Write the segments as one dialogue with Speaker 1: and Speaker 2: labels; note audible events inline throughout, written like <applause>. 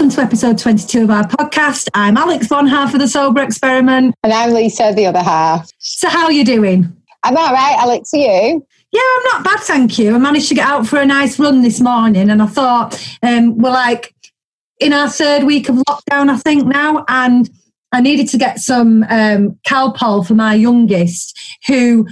Speaker 1: welcome to episode 22 of our podcast. I'm Alex, one half of the Sober Experiment.
Speaker 2: And I'm Lisa, the other half.
Speaker 1: So, how are you doing?
Speaker 2: I'm all right, Alex. Are you?
Speaker 1: Yeah, I'm not bad, thank you. I managed to get out for a nice run this morning, and I thought um, we're like in our third week of lockdown, I think now, and I needed to get some um, Calpol for my youngest, who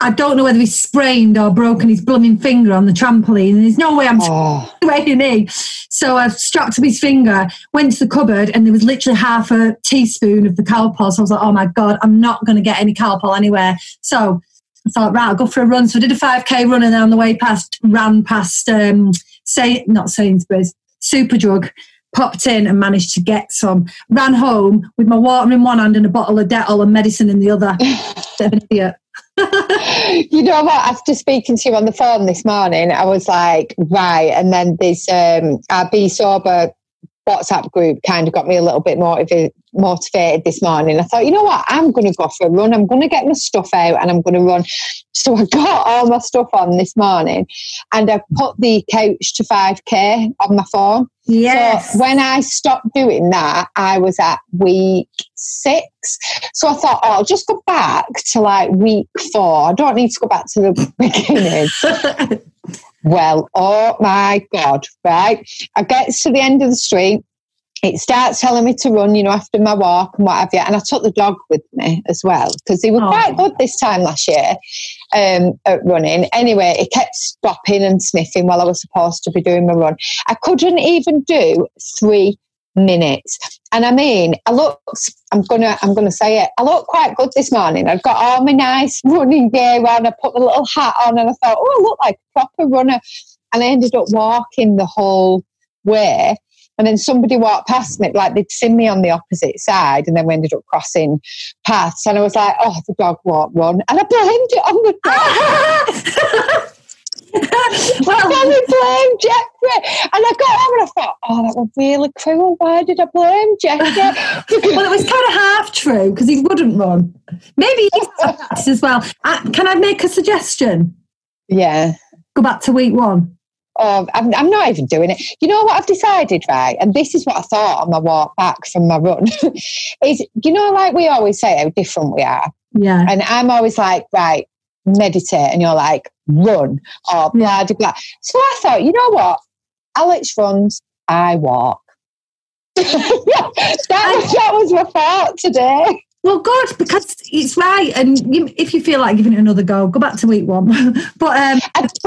Speaker 1: I don't know whether he's sprained or broken his blooming finger on the trampoline. And there's no way I'm oh. <laughs> weighing in. So I strapped up his finger, went to the cupboard, and there was literally half a teaspoon of the Calpol. So I was like, oh my God, I'm not going to get any Calpol anywhere. So I thought, right, I'll go for a run. So I did a 5K run and then on the way past, ran past, um, say, not Sainsbury's, Superdrug popped in and managed to get some. Ran home with my water in one hand and a bottle of Dettol and medicine in the other. <laughs> idiot. <laughs>
Speaker 2: you know what? After speaking to you on the phone this morning, I was like, right. And then this um, our Be Sober WhatsApp group kind of got me a little bit motivated, motivated this morning. I thought, you know what? I'm going to go for a run. I'm going to get my stuff out and I'm going to run. <laughs> So I got all my stuff on this morning and I put the couch to 5K on my phone.
Speaker 1: Yes.
Speaker 2: So when I stopped doing that, I was at week six. So I thought, oh, I'll just go back to like week four. I don't need to go back to the <laughs> beginning. <laughs> well, oh my God, right? I get to the end of the street it starts telling me to run, you know, after my walk and what have you. And I took the dog with me as well because he was oh. quite good this time last year um, at running. Anyway, it kept stopping and sniffing while I was supposed to be doing my run. I couldn't even do three minutes. And I mean, I looked, I'm gonna I'm gonna say it, I looked quite good this morning. I've got all my nice <laughs> running gear on, I put the little hat on and I thought, oh, I look like a proper runner. And I ended up walking the whole way. And then somebody walked past me, like they'd seen me on the opposite side, and then we ended up crossing paths. And I was like, oh, the dog won't run. And I blamed it on the dog. well, we blamed Jeffrey. And I got home and I thought, oh, that was really cruel. Why did I blame Jeffrey? <laughs>
Speaker 1: well, it was kind of half true because he wouldn't run. Maybe he's as well. Uh, can I make a suggestion?
Speaker 2: Yeah.
Speaker 1: Go back to week one.
Speaker 2: Oh, I'm, I'm not even doing it. You know what I've decided, right? And this is what I thought on my walk back from my run. <laughs> is you know, like we always say, how different we are.
Speaker 1: Yeah.
Speaker 2: And I'm always like, right, meditate, and you're like, run or blah blah blah. So I thought, you know what? Alex runs, I walk. <laughs> that was that was my thought today.
Speaker 1: Well, good because it's right, and you, if you feel like giving it another go, go back to week one. <laughs> but um,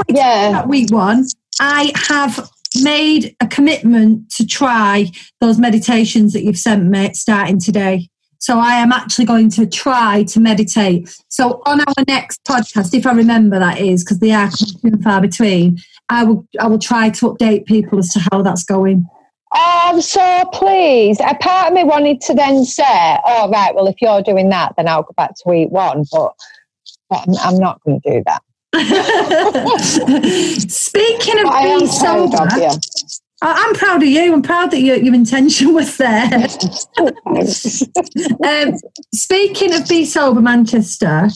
Speaker 2: yeah,
Speaker 1: week one, I have made a commitment to try those meditations that you've sent me starting today. So I am actually going to try to meditate. So on our next podcast, if I remember that is, because they are far between, I will I will try to update people as to how that's going.
Speaker 2: Oh, I'm so pleased. A part of me wanted to then say, "Oh, right. Well, if you're doing that, then I'll go back to week one." But, but I'm, I'm not going to do that.
Speaker 1: Speaking of being sober, I'm proud of you. I'm proud that your, your intention <laughs> was there. <laughs> um, speaking of Be Sober Manchester,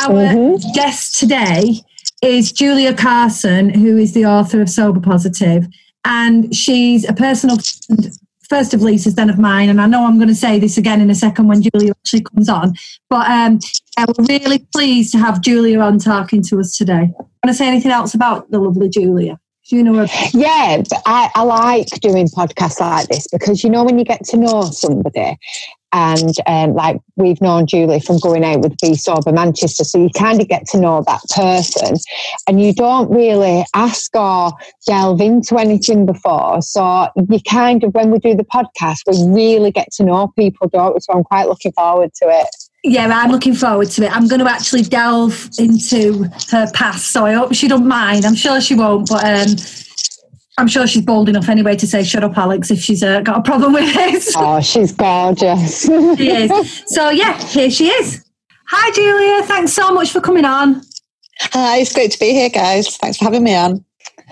Speaker 1: our mm-hmm. guest today is Julia Carson, who is the author of Sober Positive, and she's a personal first of Lisa's, then of mine. And I know I'm going to say this again in a second when Julia actually comes on. But um, yeah, we're really pleased to have Julia on talking to us today. Want to say anything else about the lovely Julia? Do you know her?
Speaker 2: Yeah, I, I like doing podcasts like this because you know when you get to know somebody and um, like we've known Julie from going out with Be Sober Manchester, so you kind of get to know that person, and you don't really ask or delve into anything before. So you kind of, when we do the podcast, we really get to know people, don't we? So I'm quite looking forward to it.
Speaker 1: Yeah, I'm looking forward to it. I'm going to actually delve into her past, so I hope she don't mind. I'm sure she won't, but um, I'm sure she's bold enough anyway to say, shut up, Alex, if she's uh, got a problem with it. <laughs>
Speaker 2: Oh, she's gorgeous. <laughs>
Speaker 1: she is. So, yeah, here she is. Hi, Julia. Thanks so much for coming on.
Speaker 3: Hi, it's great to be here, guys. Thanks for having me on.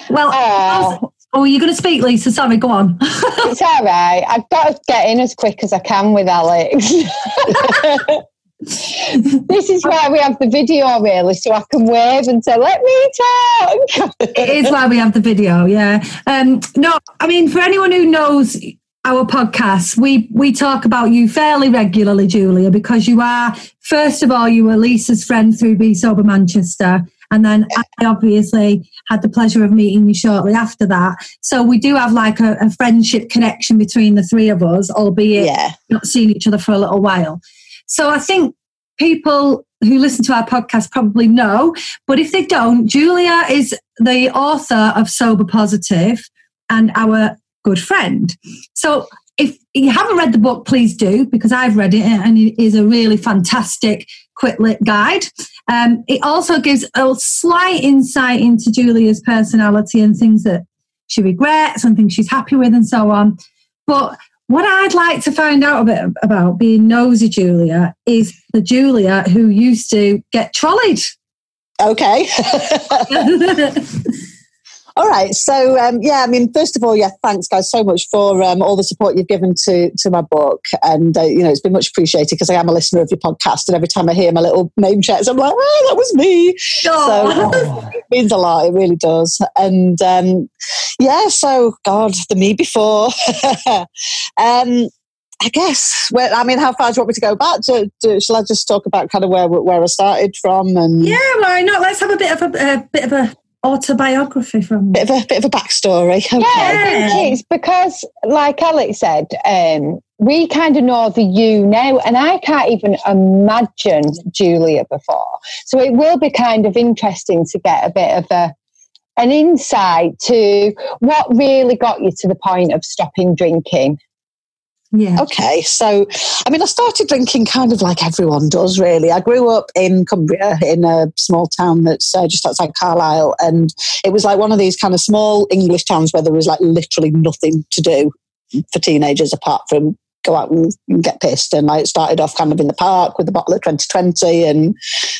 Speaker 1: Well, oh, oh you're going to speak, Lisa. Sorry, go on.
Speaker 2: it's all right. I've got to get in as quick as I can with Alex. <laughs> this is why we have the video really so i can wave and say let me talk
Speaker 1: it is why we have the video yeah um no i mean for anyone who knows our podcast, we we talk about you fairly regularly, Julia, because you are first of all you were Lisa's friend through Be Sober Manchester, and then I obviously had the pleasure of meeting you shortly after that. So we do have like a, a friendship connection between the three of us, albeit
Speaker 3: Yeah.
Speaker 1: not seen each other for a little while. So I think people who listen to our podcast probably know, but if they don't, Julia is the author of Sober Positive and our good friend. So if you haven't read the book, please do, because I've read it and it is a really fantastic quit lit guide. Um, it also gives a slight insight into Julia's personality and things that she regrets and things she's happy with and so on. But what I'd like to find out a bit about being nosy Julia is the Julia who used to get trolleyed.
Speaker 3: Okay. <laughs> <laughs> all right. So, um, yeah, I mean, first of all, yeah, thanks, guys, so much for um, all the support you've given to to my book. And, uh, you know, it's been much appreciated because I am a listener of your podcast. And every time I hear my little name checks, I'm like, oh, that was me.
Speaker 1: Oh.
Speaker 3: So <laughs> it means a lot. It really does. And um, yeah, so God, the me before. <laughs> um, I guess. Well, I mean, how far do you want me to go back? To, to, shall I just talk about kind of where where I started from and
Speaker 1: Yeah, why not? Let's have a bit of a, a bit of a autobiography from
Speaker 3: bit of a bit of a backstory? Okay.
Speaker 2: Yeah, I think it's because, like Alex said, um, we kind of know the you now, and I can't even imagine Julia before. So it will be kind of interesting to get a bit of a an insight to what really got you to the point of stopping drinking.
Speaker 1: Yeah.
Speaker 3: Okay, so I mean, I started drinking kind of like everyone does, really. I grew up in Cumbria, in a small town that's uh, just outside Carlisle, and it was like one of these kind of small English towns where there was like literally nothing to do for teenagers apart from go out and, and get pissed. And I started off kind of in the park with a bottle of 2020 and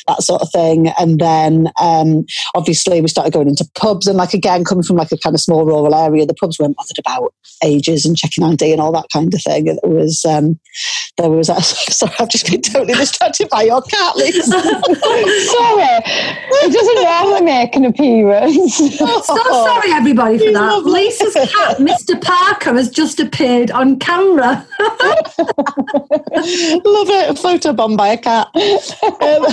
Speaker 3: that sort of thing. And then um, obviously we started going into pubs and like again, coming from like a kind of small rural area, the pubs weren't bothered about ages and checking ID and all that kind of thing. It was, um, there was, <laughs> sorry, I've just been totally distracted by your cat, Lisa. <laughs>
Speaker 2: Sorry, it doesn't normally make an appearance.
Speaker 1: So sorry, everybody, for that. Lisa's cat, Mr. Parker, has just appeared on camera. <laughs> <laughs>
Speaker 3: Love it. Photo bomb by a cat. Um,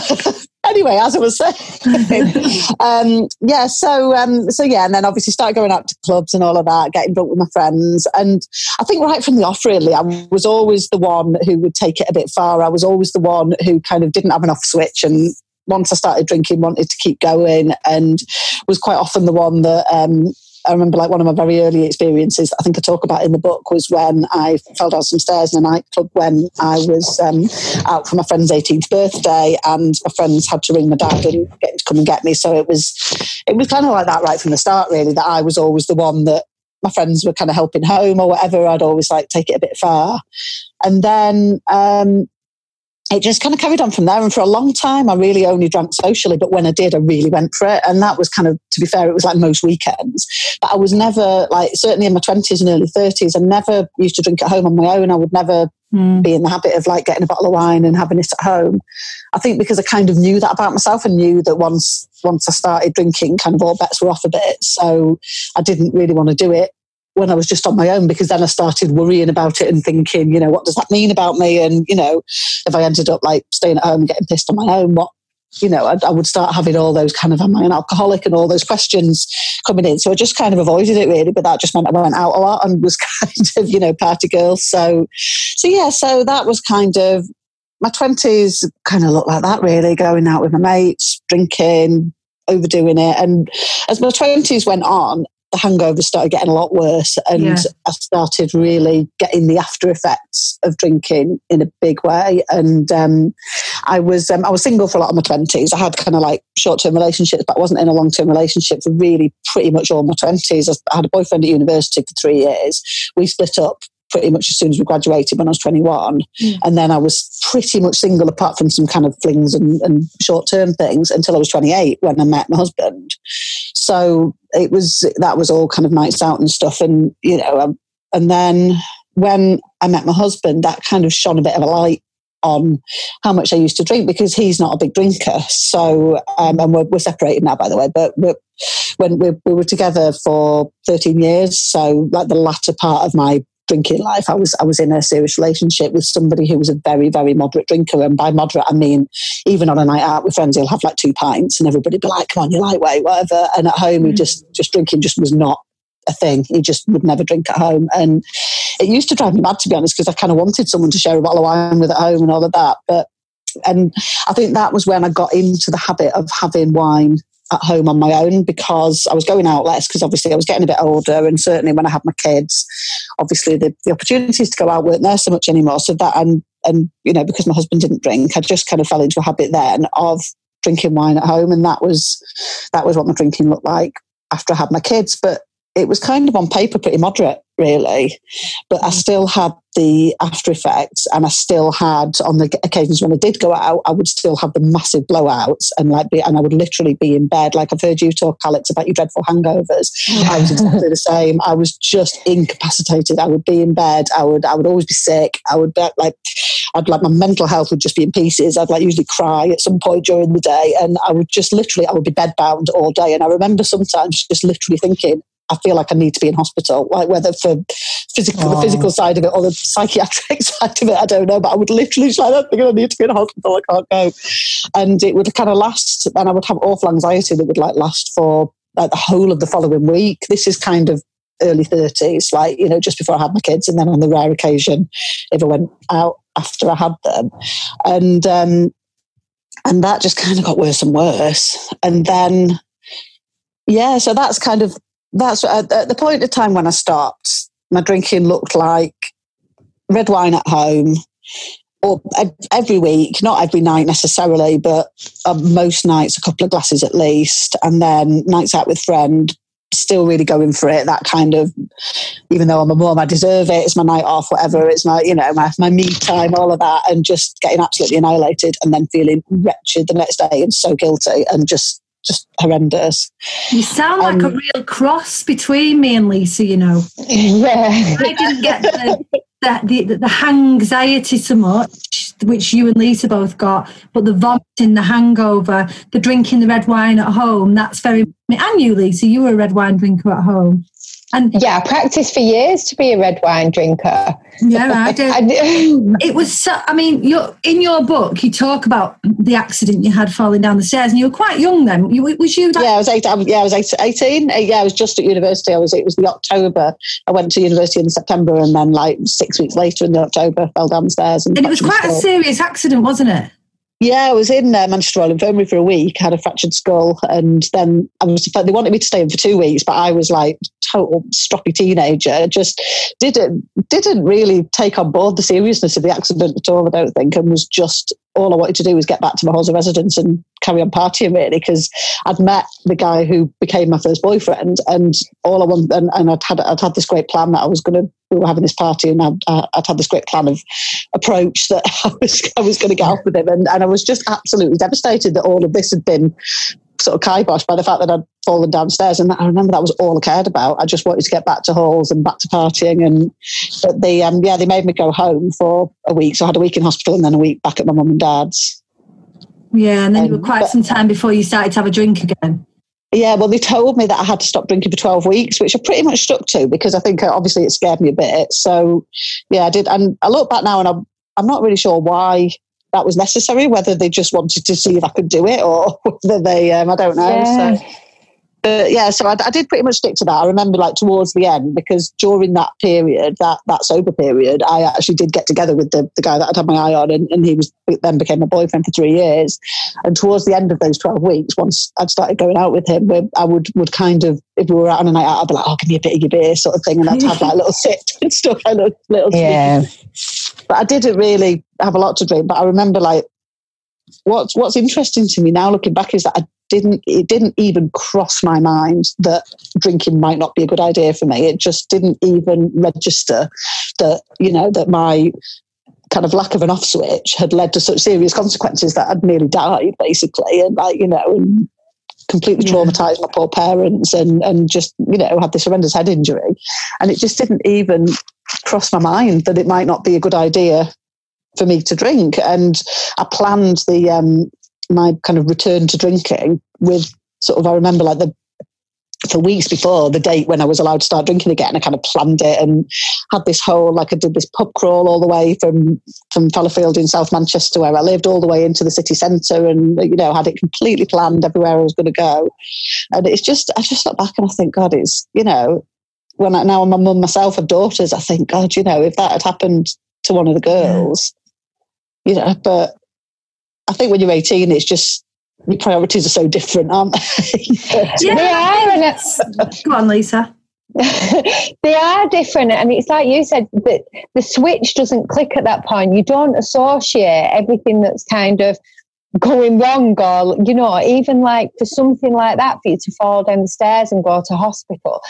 Speaker 3: <laughs> anyway, as I was saying, <laughs> um, yeah. So, um, so yeah, and then obviously started going out to clubs and all of that, getting drunk with my friends. And I think right from the off, really, I was always the one who would take it a bit far. I was always the one who kind of didn't have an off switch and. Once I started drinking, wanted to keep going, and was quite often the one that um, I remember like one of my very early experiences that I think I talk about in the book was when I fell down some stairs in a nightclub when I was um, out for my friend's 18th birthday and my friends had to ring my dad and get him to come and get me. So it was it was kind of like that right from the start really that I was always the one that my friends were kind of helping home or whatever. I'd always like take it a bit far. And then um, it just kind of carried on from there. And for a long time, I really only drank socially. But when I did, I really went for it. And that was kind of, to be fair, it was like most weekends. But I was never, like, certainly in my 20s and early 30s, I never used to drink at home on my own. I would never hmm. be in the habit of like getting a bottle of wine and having it at home. I think because I kind of knew that about myself and knew that once once I started drinking, kind of all bets were off a bit. So I didn't really want to do it when I was just on my own because then I started worrying about it and thinking, you know, what does that mean about me? And, you know, if I ended up like staying at home and getting pissed on my own, what, you know, I, I would start having all those kind of, am I an alcoholic and all those questions coming in. So I just kind of avoided it really, but that just meant I went out a lot and was <laughs> kind of, you know, party girl. So, so yeah, so that was kind of, my 20s kind of looked like that really, going out with my mates, drinking, overdoing it. And as my 20s went on, the hangovers started getting a lot worse and
Speaker 1: Yeah.
Speaker 3: I started really getting the after effects of drinking in a big way. And um, I was um, I was single for a lot of my twenties. I had kind of like short term relationships, but I wasn't in a long term relationship for really pretty much all my twenties. I had a boyfriend at university for three years. We split up pretty much as soon as we graduated when I was 21. And then I was pretty much single apart from some kind of flings and, and short term things until I was 28 when I met my husband. So it was, that was all kind of nights out and stuff. And, you know, um, and then when I met my husband, that kind of shone a bit of a light on how much I used to drink because he's not a big drinker. So, um, and we're, we're separated now, by the way, but when we, we were together for 13 years, so like the latter part of my drinking life. I was I was in a serious relationship with somebody who was a very very moderate drinker, and by moderate I mean even on a night out with friends, he'll have like two pints, and everybody be like, "Come on, you're lightweight, whatever." And at home, mm. he just just drinking just was not a thing. He just would never drink at home, and it used to drive me mad to be honest because I kind of wanted someone to share a bottle of wine with at home and all of that, but. And I think that was when I got into the habit of having wine at home on my own because I was going out less because obviously I was getting a bit older and certainly when I had my kids, obviously the, the opportunities to go out weren't there so much anymore. So that and and you know because my husband didn't drink, I just kind of fell into a habit then of drinking wine at home, and that was that was what my drinking looked like after I had my kids. But it was kind of on paper pretty moderate, really. But I mm. still had the after effects, and I still had on the occasions when I did go out, I would still have the massive blowouts, and like be, and I would literally be in bed. Like I've heard you talk, Alex, about your dreadful hangovers. I was exactly the same. I was just incapacitated. I would be in bed. I would, I would always be sick. I would be like, I'd like my mental health would just be in pieces. I'd like usually cry at some point during the day, and I would just literally, I would be bedbound all day. And I remember sometimes just literally thinking, I feel like I need to be in hospital, like whether for physical, oh. the physical side of it or the psychiatric <laughs> side of it, I don't know. But I would literally just like, I think I need to be in hospital. I can't go, and it would kind of last. And I would have awful anxiety that would like last for like the whole of the following week. This is kind of early 30s, like, you know, just before I had my kids. And then on the rare occasion, if I went out after I had them. And, um, and that just kind of got worse and worse. And then, yeah, so that's kind of that's at, at the point of time when I stopped, my drinking looked like red wine at home, or every week, not every night necessarily, but uh, most nights a couple of glasses at least, and then nights out with friend. Still really going for it. That kind of, even though I'm a mum, I deserve it. It's my night off, whatever. It's my, you know, my, my me time, all of that, and just getting absolutely annihilated, and then feeling wretched the next day and so guilty, and just just horrendous.
Speaker 1: You sound like um, a real cross between me and Lisa, you know.
Speaker 2: Yeah.
Speaker 1: I didn't get the, the, the, the anxiety so much, which you and Lisa both got, but the vomiting, the hangover, the drinking the red wine at home, that's very. Me and you, Lisa, you were a red wine drinker at home.
Speaker 2: And yeah, I practiced for years to be a red wine drinker.
Speaker 1: Yeah, I <laughs> did. <laughs> it was so. I mean, you're, in your book, you talk about the accident you had falling down the stairs, and you were quite young then. You, was you?
Speaker 3: yeah, I was eight. Yeah, I was eighteen. Uh, yeah, I was just at university. I was. It was the October. I went to university in September, and then like six weeks later in the October, fell down the stairs.
Speaker 1: And, and it was quite a serious accident, wasn't it?
Speaker 3: Yeah, I was in uh, Manchester Royal Infirmary for a week, had a fractured skull, and then I was. They wanted me to stay in for two weeks, but I was like total stroppy teenager. Just didn't didn't really take on board the seriousness of the accident at all. I don't think, and was just all I wanted to do was get back to my house of residence and carry on partying really because I'd met the guy who became my first boyfriend and all I wanted and, and I'd had I'd had this great plan that I was going to we were having this party and I'd, I'd had this great plan of approach that <laughs> I was I was going to get off with him and, and I was just absolutely devastated that all of this had been sort of kiboshed by the fact that I'd fallen downstairs. And I remember that was all I cared about. I just wanted to get back to halls and back to partying. And but they, um, yeah, they made me go home for a week. So I had a week in hospital and then a week back at my mum and dad's.
Speaker 1: Yeah, and then um, you were quite but, some time before you started to have a drink again.
Speaker 3: Yeah, well, they told me that I had to stop drinking for 12 weeks, which I pretty much stuck to because I think uh, obviously it scared me a bit. So, yeah, I did. And I look back now and I'm, I'm not really sure why that was necessary, whether they just wanted to see if I could do it or <laughs> whether they, um, I don't know. Yeah. So, but yeah, so I, I, did pretty much stick to that. I remember like towards the end because during that period, that that sober period, I actually did get together with the, the guy that I'd had my eye on, and, and he was then became my boyfriend for three years. And towards the end of those twelve weeks, once I'd started going out with him, I would would kind of if we were out on a night out, I'd be like, "Oh, give me a bit of your beer," sort of thing, and I'd have like a little sip and stuff, kind of little.
Speaker 2: Yeah.
Speaker 3: But I didn't really have a lot to drink. But I remember like what's what's interesting to me now looking back is that I didn't it didn't even cross my mind that drinking might not be a good idea for me. It just didn't even register that you know that my kind of lack of an off switch had led to such serious consequences that I'd nearly died basically, and like you know. And, completely yeah. traumatized my poor parents and and just you know had this horrendous head injury and it just didn't even cross my mind that it might not be a good idea for me to drink and i planned the um my kind of return to drinking with sort of I remember like the for weeks before the date when I was allowed to start drinking again. I kind of planned it and had this whole like I did this pub crawl all the way from from Fallowfield in South Manchester where I lived all the way into the city centre and you know had it completely planned everywhere I was going to go. And it's just I just look back and I think God, it's you know when I, now I'm a mum myself of daughters, I think God, you know if that had happened to one of the girls, you know, but I think when you're 18, it's just your priorities are so different, aren't they? <laughs>
Speaker 2: yeah, they are. <laughs> And it's,
Speaker 1: Go on, Lisa. <laughs>
Speaker 2: they are different, and it's like you said that the switch doesn't click at that point. You don't associate everything that's kind of going wrong, or you know, even like for something like that, for you to fall down the stairs and go to hospital.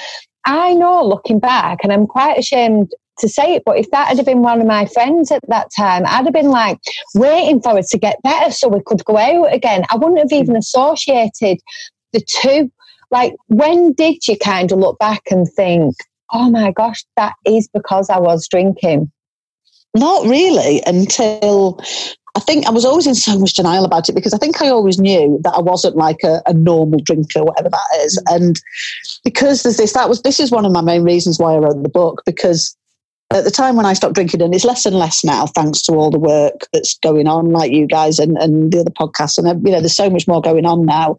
Speaker 2: I know, looking back, and I'm quite ashamed to say it, but if that had been one of my friends at that time, I'd have been like waiting for it to get better so we could go out again. I wouldn't have even associated the two. Like, when did you kind of look back and think, oh my gosh, that is because I was drinking?
Speaker 3: Not really until I think I was always in so much denial about it because I think I always knew that I wasn't like a, a, normal drinker, or whatever that is. Mm. And because there's this, that was this is one of my main reasons why I wrote the book because at the time when I stopped drinking, and it's less and less now, thanks to all the work that's going on, like you guys and, and the other podcasts, and uh, you know, there's so much more going on now.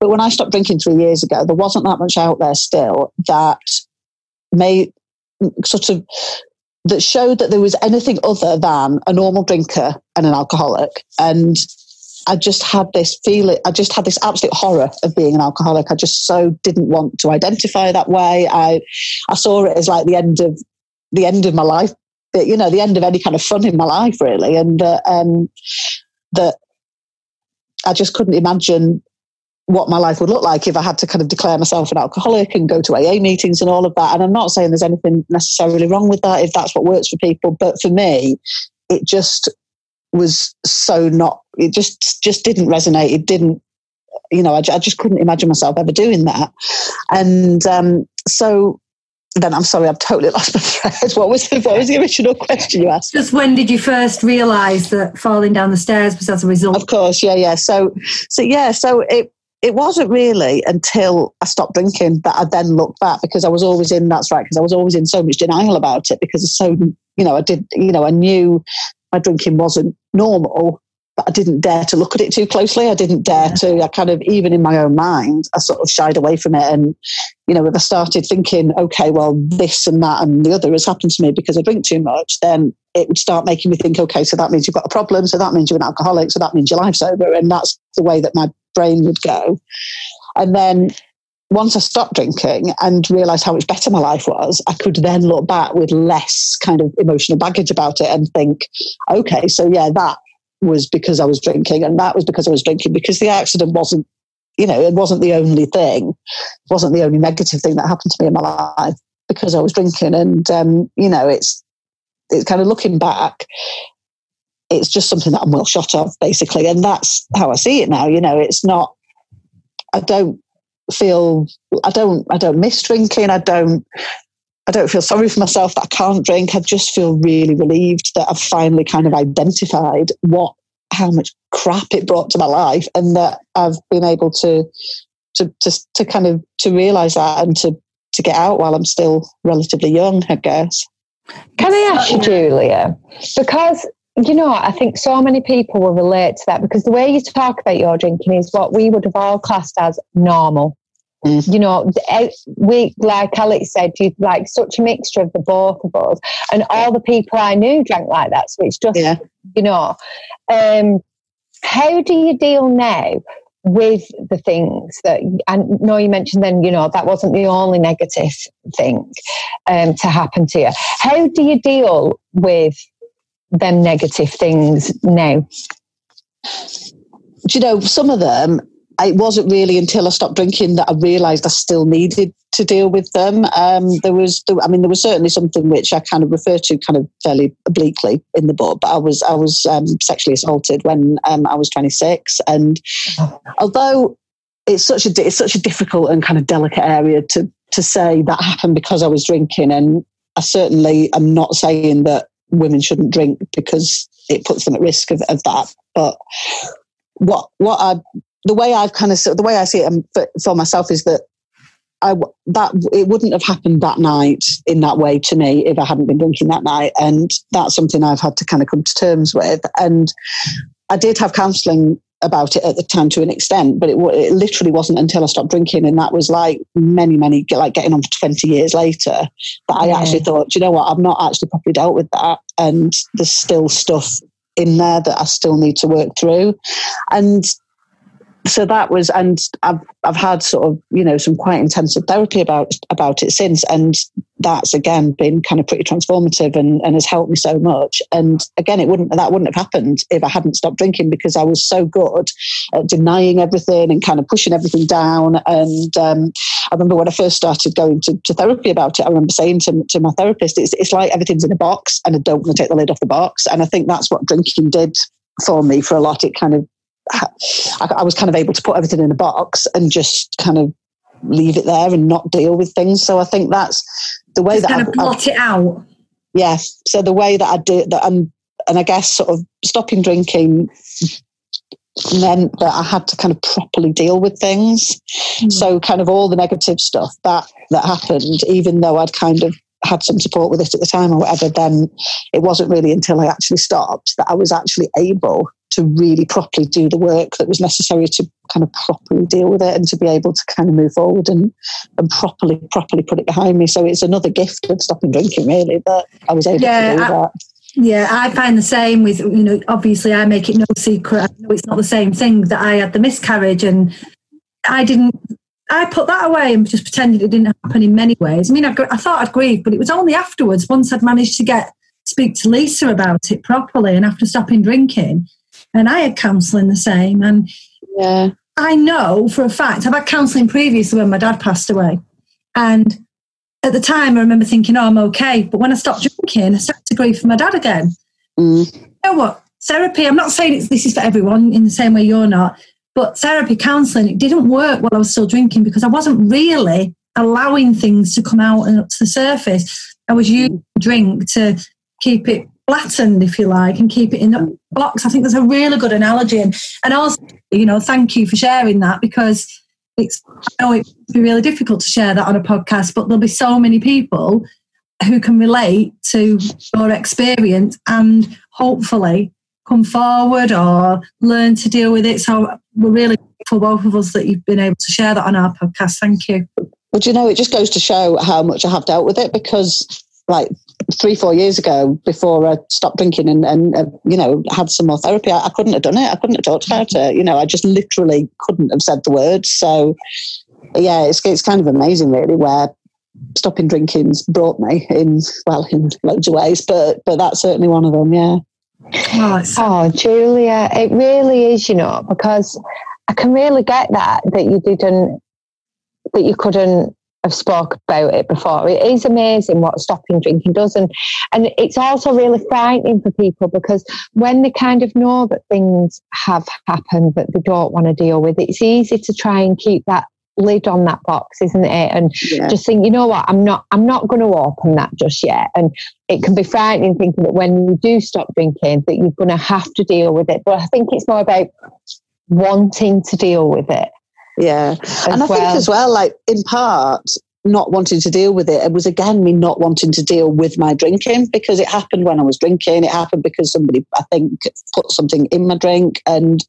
Speaker 3: But when I stopped drinking three years ago, there wasn't that much out there still that made sort of that showed that there was anything other than a normal drinker and an alcoholic. And I just had this feeling, I just had this absolute horror of being an alcoholic. I just so didn't want to identify that way. I, I saw it as like the end of the end of my life, you know, the end of any kind of fun in my life, really. And uh, um, that I just couldn't imagine what my life would look like if I had to kind of declare myself an alcoholic and go to AA meetings and all of that. And I'm not saying there's anything necessarily wrong with that if that's what works for people, but for me, it just was so not. It just just didn't resonate. It didn't. You know, I, I just couldn't imagine myself ever doing that. And um, so then I'm sorry, I've totally <laughs> lost my thread. What was the, what was the original question you asked?
Speaker 1: Just when did you first realise that falling down the stairs was as a result?
Speaker 3: Of course, yeah, yeah. So, so yeah, so it it wasn't really until I stopped drinking that I then looked back because I was always in. That's right, because I was always in so much denial about it because it's so you know I did you know I knew my drinking wasn't normal, but I didn't dare to look at it too closely. I didn't dare to. I kind of, even in my own mind, I sort of shied away from it. And, you know, if I started thinking, okay, well, this and that and the other has happened to me because I drink too much, then it would start making me think, okay, so that means you've got a problem. So that means you're an alcoholic. So that means your life's over. And that's the way that my brain would go. And then once I stopped drinking and realized how much better my life was, I could then look back with less kind of emotional baggage about it and think, okay, so yeah, that was because I was drinking, and that was because I was drinking because the accident wasn't, you know, it wasn't the only thing, it wasn't the only negative thing that happened to me in my life because I was drinking, and um, you know, it's it's kind of looking back. It's just something that I'm well shot of, basically, and that's how I see it now. You know, it's not. I don't feel. I don't. I don't miss drinking. I don't. I don't feel sorry for myself that I can't drink. I just feel really relieved that I've finally kind of identified what how much crap it brought to my life and that I've been able to to to, to kind of to realize that and to to get out while I'm still relatively young, I guess.
Speaker 2: Can I ask you, Julia? Because you know, I think so many people will relate to that because the way you talk about your drinking is what we would have all classed as normal. Mm. You know, eh, we like Alex said, you like such a mixture of the both of us, and all the people I knew drank like that. So it's just, yeah. you know, um, how do you deal now with the things that I know you mentioned? Then you know that wasn't the only negative thing um, to happen to you. How do you deal with them negative things now?
Speaker 3: Do you know some of them it wasn't really until I stopped drinking that I realised I still needed to deal with them. Um, there was, I mean, there was certainly something which I kind of refer to kind of fairly obliquely in the book. But I was, I was um, sexually assaulted when um, I was 26, and although it's such a, it's such a difficult and kind of delicate area to to say that happened because I was drinking, and I certainly am not saying that women shouldn't drink because it puts them at risk of, of that, but what what I the way I've kind of the way I see it um, for, for myself is that I that it wouldn't have happened that night in that way to me if I hadn't been drinking that night, and that's something I've had to kind of come to terms with. And I did have counselling about it at the time to an extent, but it, it, literally wasn't until I stopped drinking, and that was like many, many, like getting on for 20 years later, that I yeah. actually thought, you know what, I've not actually properly dealt with that. And there's still stuff in there that I still need to work through. And so that was, and I've I've had sort of you know some quite intensive therapy about about it since, and that's again been kind of pretty transformative and, and has helped me so much. And again, it wouldn't that wouldn't have happened if I hadn't stopped drinking because I was so good at denying everything and kind of pushing everything down. And um, I remember when I first started going to, to therapy about it, I remember saying to, to my therapist, it's, it's like everything's in a box and I don't want to take the lid off the box. And I think that's what drinking did for me for a lot. It kind of I, I was kind of able to put everything in a box and just kind of leave it there and not deal with things. So I think that's the way
Speaker 1: just
Speaker 3: that
Speaker 1: kind I, of blot I, it out.
Speaker 3: Yeah. So the way that I did that, and and I guess sort of stopping drinking meant that I had to kind of properly deal with things. Mm. So kind of all the negative stuff that that happened, even though I'd kind of had some support with it at the time or whatever, then it wasn't really until I actually stopped that I was actually able to really properly do the work that was necessary to kind of properly deal with it and to be able to kind of move forward and, and properly properly put it behind me. So it's another gift of stopping drinking, really, that I was able yeah, to do I, that.
Speaker 1: Yeah, I find the same with, you know, obviously I make it no secret. I know it's not the same thing that I had the miscarriage and I didn't, I put that away and just pretended it didn't happen in many ways. I mean, I, I thought I'd grieve, but it was only afterwards, once I'd managed to get, speak to Lisa about it properly and after stopping drinking, and I had counselling the same. And
Speaker 3: yeah.
Speaker 1: I know for a fact, I've had counselling previously when my dad passed away. And at the time, I remember thinking, oh, I'm okay. But when I stopped drinking, I started to grieve for my dad again.
Speaker 3: Mm.
Speaker 1: You know what? Therapy, I'm not saying it's, this is for everyone in the same way you're not, but therapy, counselling, it didn't work while I was still drinking because I wasn't really allowing things to come out and up to the surface. I was using drink to keep it flattened, if you like, and keep it in a mm. box. I think that's a really good analogy. And, and also, you know, thank you for sharing that because it's, I know it'd be really difficult to share that on a podcast, but there'll be so many people who can relate to your experience and hopefully come forward or learn to deal with it. So we're really for both of us that you've been able to share that on our podcast. Thank you.
Speaker 3: Well, you know, it just goes to show how much I have dealt with it because like three, four years ago, before I stopped drinking and, and uh, you know, had some more therapy, I, I, couldn't have done it. I couldn't have talked about it. You know, I just literally couldn't have said the words. So, yeah, it's, it's kind of amazing, really, where stopping drinking's brought me in, well, in loads of ways, but, but that's certainly one of them, yeah.
Speaker 2: Oh, oh, Julia, it really is, you know, because I can really get that, that you didn't, that you couldn't have spoke about it before. It is amazing what stopping drinking does. And, and it's also really frightening for people because when they kind of know that things have happened that they don't want to deal with, it's easy to try and keep that lid on that box, isn't it? And yeah. just think, you know what, I'm not I'm not going to open that just yet. And it can be frightening thinking that when you do stop drinking that you're going to have to deal with it. But I think it's more about wanting to deal with it
Speaker 3: yeah. And I well. think as well, like in part, not wanting to deal with it, it was again me not wanting to deal with my drinking because it happened when I was drinking. It happened because somebody, I think, put something in my drink, and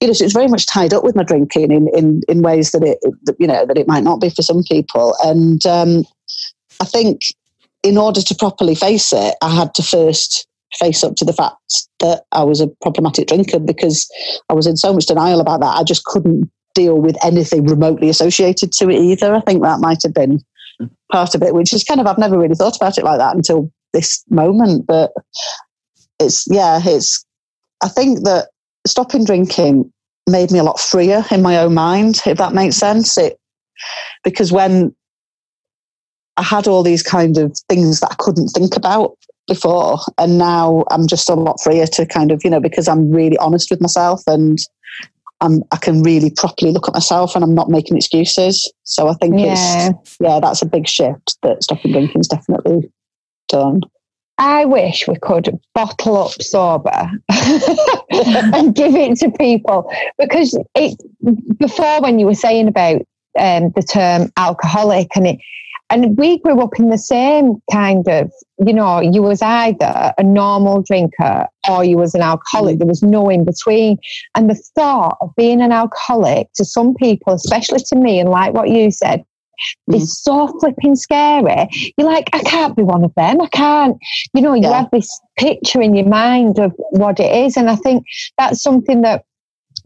Speaker 3: you know, so it's very much tied up with my drinking in in, in ways that it, you know, that it might not be for some people. And um, I think in order to properly face it, I had to first face up to the fact that I was a problematic drinker because I was in so much denial about that. I just couldn't deal with anything remotely associated to it either. I think that might have been part of it, which is kind of, I've never really thought about it like that until this moment. But it's, yeah, it's, I think that stopping drinking made me a lot freer in my own mind, if that makes sense. It, because when I had all these kind of things that I couldn't think about before, and now I'm just a lot freer to kind of, you know, because I'm really honest with myself and I'm, I can really properly look at myself and I'm not making excuses. So I think yeah. it's, yeah, that's a big shift that stopping drinking's definitely done.
Speaker 2: I wish we could bottle up sober <laughs> and give it to people because it before when you were saying about um, the term alcoholic, and it and we grew up in the same kind of, you know, you was either a normal drinker or you was an alcoholic. There was no in between. And the thought of being an alcoholic to some people, especially to me, and like what you said, mm. is so flipping scary. You're like, I can't be one of them. I can't. You know, you yeah. have this picture in your mind of what it is. And I think that's something that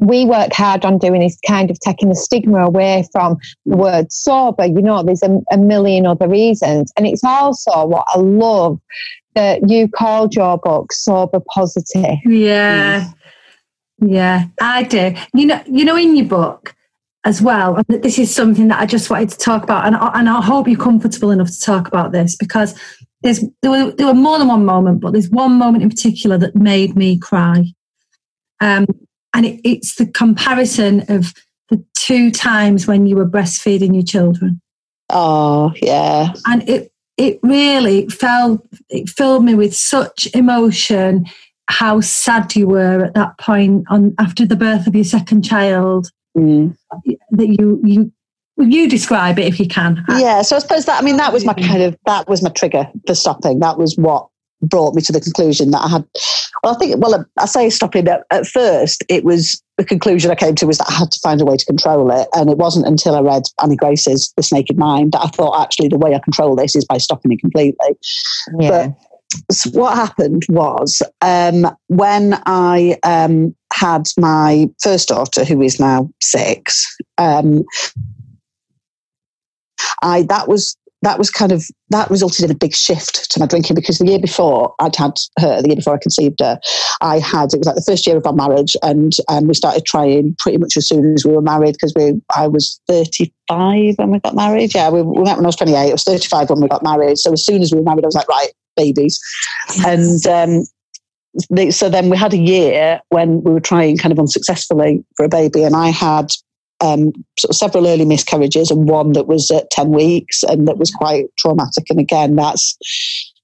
Speaker 2: we work hard on doing is kind of taking the stigma away from the word sober. You know, there's a, a million other reasons. And it's also what I love that you called your book Sober Positive.
Speaker 1: Yeah. Yeah, I do. You know, you know, in your book as well, and this is something that I just wanted to talk about, and, and I hope you're comfortable enough to talk about this because there's there were, there were more than one moment, but there's one moment in particular that made me cry. Um, and it, it's the comparison of the two times when you were breastfeeding your children.
Speaker 3: Oh, yeah.
Speaker 1: And it it really felt it filled me with such emotion how sad you were at that point on after the birth of your second child mm. that you you you describe it if you can
Speaker 3: yeah so i suppose that i mean that was my kind of that was my trigger for stopping that was what brought me to the conclusion that I had. Well, I think, well, I say stopping at, at first, it was the conclusion I came to was that I had to find a way to control it. And it wasn't until I read Annie Grace's This Naked Mind that I thought actually the way I control this is by stopping it completely. Yeah. But so what happened was um, when I um, had my first daughter, who is now six, um, I that was that was kind of that resulted in a big shift to my drinking because the year before I'd had her, the year before I conceived her, I had it was like the first year of our marriage, and um, we started trying pretty much as soon as we were married because we I was thirty five when we got married. Yeah, we, we met when I was twenty eight. I was thirty five when we got married. So as soon as we were married, I was like, right, babies, and. Um, so then we had a year when we were trying kind of unsuccessfully for a baby, and I had um, sort of several early miscarriages and one that was at 10 weeks and that was quite traumatic. And again, that's,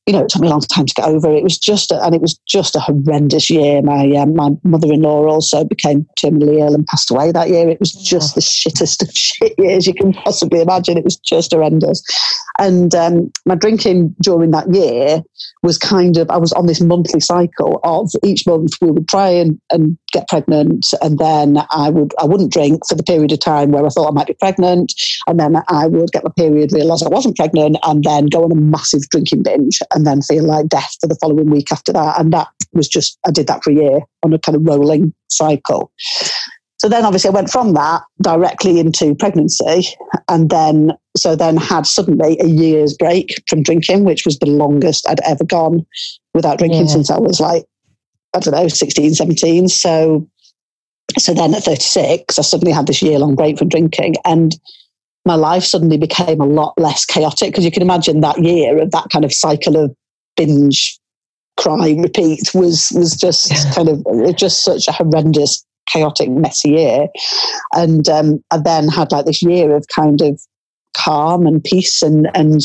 Speaker 3: you know, it took me a long time to get over. It was just, a, and it was just a horrendous year. My um, my mother-in-law also became terminally ill and passed away that year. It was just the shittest of <laughs> shit years you can possibly imagine. It was just horrendous. And um, my drinking during that year was kind of I was on this monthly cycle of each month we would try and, and get pregnant, and then I would I wouldn't drink for the period of time where I thought I might be pregnant, and then I would get my period, realise I wasn't pregnant, and then go on a massive drinking binge, and then feel like death for the following week after that. And that was just I did that for a year on a kind of rolling cycle. So then obviously I went from that directly into pregnancy and then so then had suddenly a year's break from drinking, which was the longest I'd ever gone without drinking yeah. since I was like, I don't know, 16, 17. So so then at 36, I suddenly had this year long break from drinking and my life suddenly became a lot less chaotic because you can imagine that year of that kind of cycle of binge cry repeat was was just yeah. kind of just such a horrendous chaotic, messy year. And um, I then had like this year of kind of calm and peace and and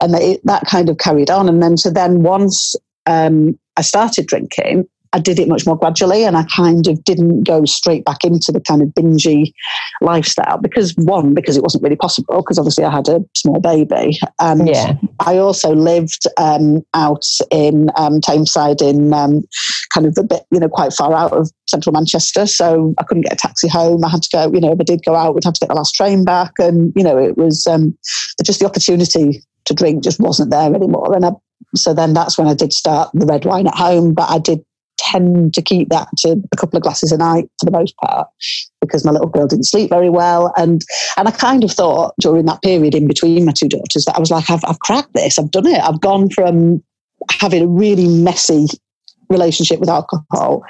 Speaker 3: and it, that kind of carried on. And then so then once um, I started drinking, I did it much more gradually and I kind of didn't go straight back into the kind of bingy lifestyle because one, because it wasn't really possible because obviously I had a small baby. And yeah. I also lived um, out in um, Tameside in um, kind of a bit, you know, quite far out of central Manchester. So I couldn't get a taxi home. I had to go, you know, if I did go out, we'd have to get the last train back. And, you know, it was um, just the opportunity to drink just wasn't there anymore. And I, so then that's when I did start the red wine at home, but I did tend to keep that to a couple of glasses a night for the most part because my little girl didn't sleep very well. And and I kind of thought during that period in between my two daughters that I was like, I've, I've cracked this, I've done it. I've gone from having a really messy relationship with alcohol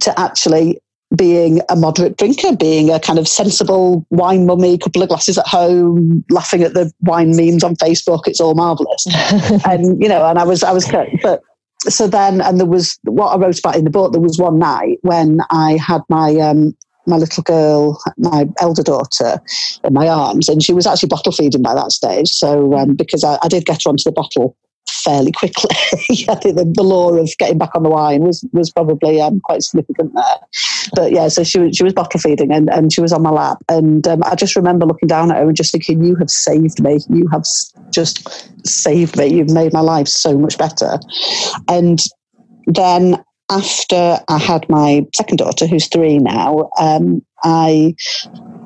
Speaker 3: to actually being a moderate drinker, being a kind of sensible wine mummy, couple of glasses at home, laughing at the wine memes on Facebook. It's all marvelous. <laughs> and, you know, and I was, I was, but so then, and there was what I wrote about in the book. There was one night when I had my um, my little girl, my elder daughter, in my arms, and she was actually bottle feeding by that stage. So um, because I, I, did get her onto the bottle fairly quickly. <laughs> I think the, the, law of getting back on the wine was was probably um, quite significant there. But yeah, so she she was bottle feeding and, and she was on my lap, and um, I just remember looking down at her and just thinking, "You have saved me. You have just saved me. You've made my life so much better." And then after I had my second daughter, who's three now, um, I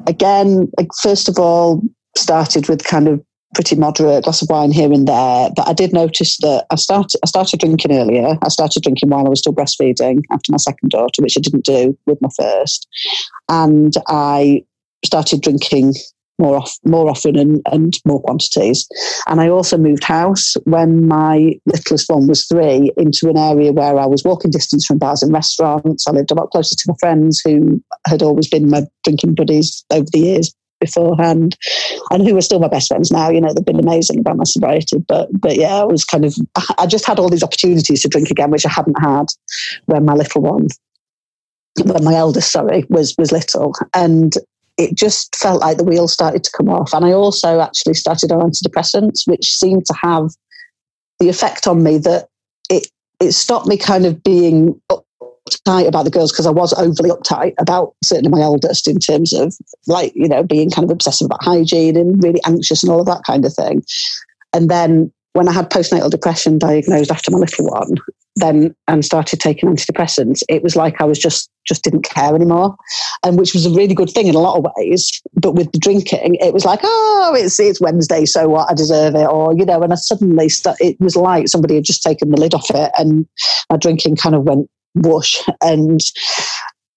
Speaker 3: again, first of all, started with kind of pretty moderate glass of wine here and there. But I did notice that I started I started drinking earlier. I started drinking while I was still breastfeeding after my second daughter, which I didn't do with my first. And I started drinking more off, more often and, and more quantities. And I also moved house when my littlest one was three into an area where I was walking distance from bars and restaurants. I lived a lot closer to my friends who had always been my drinking buddies over the years beforehand. And who are still my best friends now you know they've been amazing about my sobriety. But but yeah i was kind of <laughs> i just had all these opportunities to drink again which i hadn't had when my little one when my eldest sorry was was little. And it just felt like the wheels started to come off. And i also actually started on antidepressants which seemed to have the effect on me that it it stopped me kind of being uptight about the girls because I was overly uptight about certainly my eldest in terms of like, you know, being kind of obsessive about hygiene and really anxious and all of that kind of thing. And then when I had postnatal depression diagnosed after my little one, then and started taking antidepressants, it was like I was just just didn't care anymore, and which was a really good thing in a lot of ways. But with the drinking, it was like, oh, it's it's Wednesday, so what? I deserve it, or you know. And I suddenly st- it was like somebody had just taken the lid off it, and my drinking kind of went whoosh. And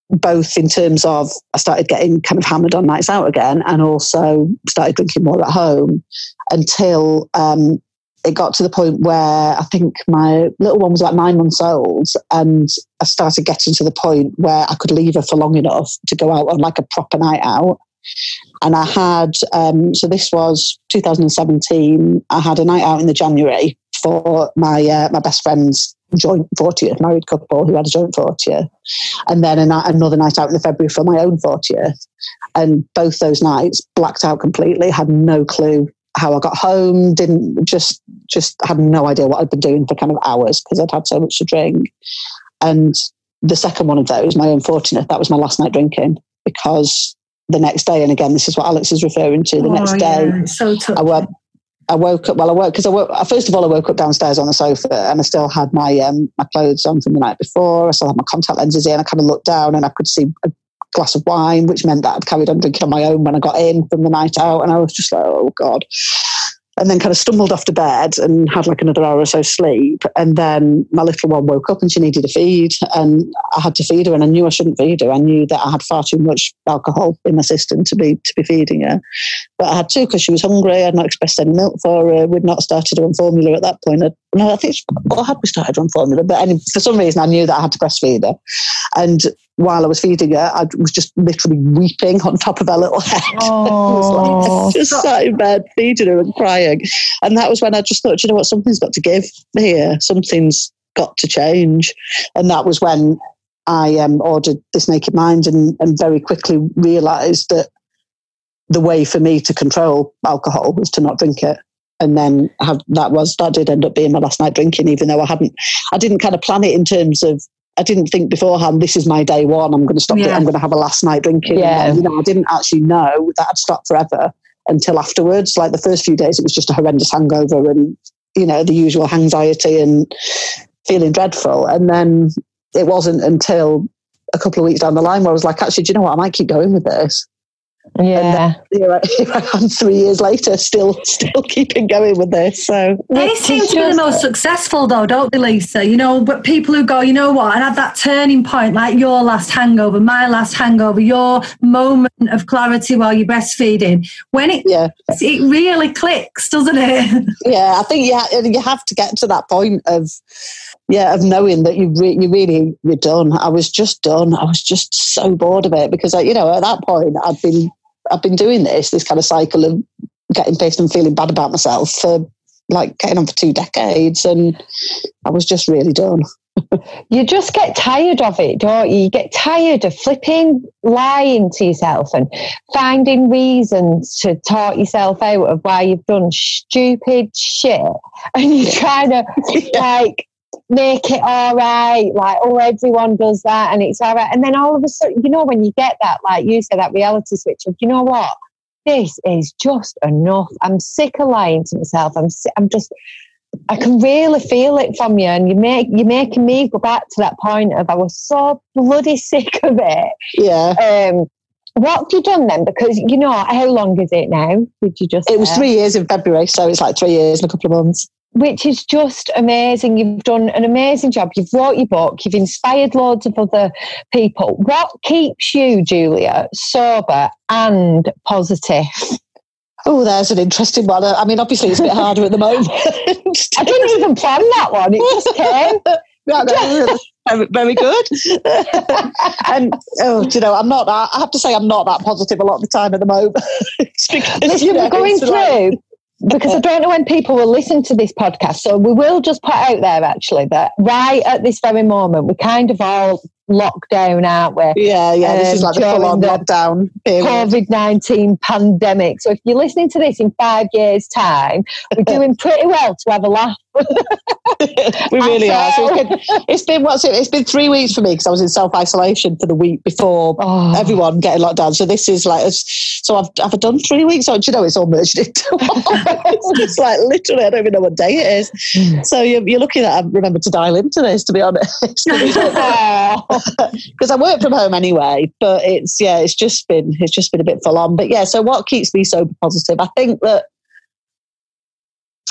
Speaker 3: both in terms of I started getting kind of hammered on nights out again and also started drinking more at home until um, it got to the point where I think my little one was like nine months old and I started getting to the point where I could leave her for long enough to go out on like a proper night out. And I had, um, so this was 2017, I had a night out in the January for my uh, my best friend's joint 40th, married couple who had a joint 40th, and then another night out in the February for my own 40th. And both those nights blacked out completely, had no clue how I got home, didn't just just had no idea what I'd been doing for kind of hours because I'd had so much to drink. And the second one of those, my own 40th, that was my last night drinking because the next day, and again, this is what Alex is referring to. The oh, next day,
Speaker 1: yeah. so
Speaker 3: I went, I woke up. Well, I woke because I woke. First of all, I woke up downstairs on the sofa, and I still had my um, my clothes on from the night before. I still had my contact lenses in. I kind of looked down, and I could see a glass of wine, which meant that I'd carried on drinking on my own when I got in from the night out, and I was just like, oh god and then kind of stumbled off to bed and had like another hour or so sleep. And then my little one woke up and she needed a feed, and I had to feed her. And I knew I shouldn't feed her. I knew that I had far too much alcohol in my system to be to be feeding her. But I had to because she was hungry. I'd not expressed any milk for her. We'd not started her on formula at that point. No, I think she, or had we started on formula? But anyway, for some reason, I knew that I had to breastfeed her. And while I was feeding her, I was just literally weeping on top of her little head. <laughs>
Speaker 1: Oh.
Speaker 3: like, just sat in bed feeding her and crying. And that was when I just thought, you know what, something's got to give here. Something's got to change. And that was when I um, ordered this Naked Mind and, and very quickly realised that the way for me to control alcohol was to not drink it and then have, that was that did end up being my last night drinking even though i hadn't i didn't kind of plan it in terms of I didn't think beforehand, this is my day one. I'm going to stop yeah. it. I'm going to have a last night drinking. Yeah. you know, I didn't actually know that I'd stop forever until afterwards. Like the first few days, it was just a horrendous hangover and, you know, the usual anxiety and feeling dreadful. And then it wasn't until a couple of weeks down the line where I was like, actually, do you know what? I might keep going with this.
Speaker 2: Yeah.
Speaker 3: here, <laughs> I, here I am three years later, still still keeping going with this. So
Speaker 1: they seem to be the most successful though, don't they, Lisa? You know, but people who go, you know what, and have that turning point, like your last hangover, my last hangover, your moment of clarity while you're breastfeeding. When it yeah. it really clicks, doesn't it? <laughs>
Speaker 3: Yeah, I think yeah, you have to get to that point of yeah, of knowing that you re- you really you're done. I was just done. I was just so bored of it because I, you know at that point I'd been I've been doing this this kind of cycle of getting pissed and feeling bad about myself for like getting on for two decades, and I was just really done. <laughs>
Speaker 2: you just get tired of it, don't you? You get tired of flipping, lying to yourself and finding reasons to talk yourself out of why you've done stupid shit. <laughs> And you're trying to, <laughs> yeah. like, make it all right. Like, oh, everyone does that and it's all right. And then all of a sudden, you know, when you get that, like you said, that reality switch of, you know what? This is just enough. I'm sick of lying to myself. I'm, I'm just, I can really feel it from you, and you make you're making me go back to that point of I was so bloody <laughs> sick of it.
Speaker 3: Yeah.
Speaker 2: Um, what have you done then? Because you know how long is it now? Did you just?
Speaker 3: It was three years in February, so it's like three years and a couple of months.
Speaker 2: Which is just amazing. You've done an amazing job. You've wrote your book. You've inspired loads of other people. What keeps you, Julia, sober and positive?
Speaker 3: Oh, there's an interesting one. I mean, obviously, it's a bit harder at the moment. <laughs>
Speaker 2: I didn't even plan that one; it just came. <laughs>
Speaker 3: Yeah, no, very good. <laughs> and oh, do you know, I'm not. I have to say, I'm not that positive a lot of the time at the moment.
Speaker 2: because, you know, going through. Like, because I don't know when people will listen to this podcast. So we will just put out there actually that right at this very moment, we kind of all locked down, aren't we?
Speaker 3: Yeah, yeah. Um, this is like the full on lockdown.
Speaker 2: COVID 19 pandemic. So if you're listening to this in five years' time, we're <laughs> doing pretty well to have a laugh. <laughs>
Speaker 3: we really are. So it's, been, it's been what's it? It's been three weeks for me because I was in self isolation for the week before oh. everyone getting locked down. So this is like, so I've have I done three weeks? Or do you know it's all merged into <laughs> it's like literally, I don't even know what day it is. Hmm. So you're, you're looking at. I remember to dial into this to be honest. <laughs> because I work from home anyway. But it's yeah, it's just been it's just been a bit full on. But yeah, so what keeps me so positive? I think that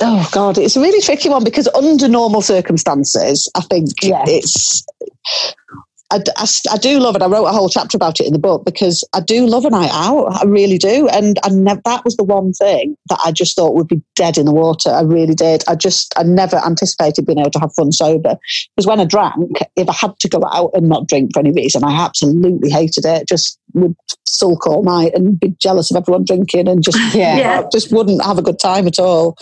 Speaker 3: oh god, it's a really tricky one because under normal circumstances, I think yeah. it's I, I, I, do love it. I wrote a whole chapter about it in the book because I do love a night out. I really do. And I ne- that was the one thing that I just thought would be dead in the water. I really did. I just, I never anticipated being able to have fun sober. Because when I drank, if I had to go out and not drink for any reason, I absolutely hated it. Just would sulk all night and be jealous of everyone drinking and just, <laughs> yeah. yeah. <laughs> just wouldn't have a good time at all.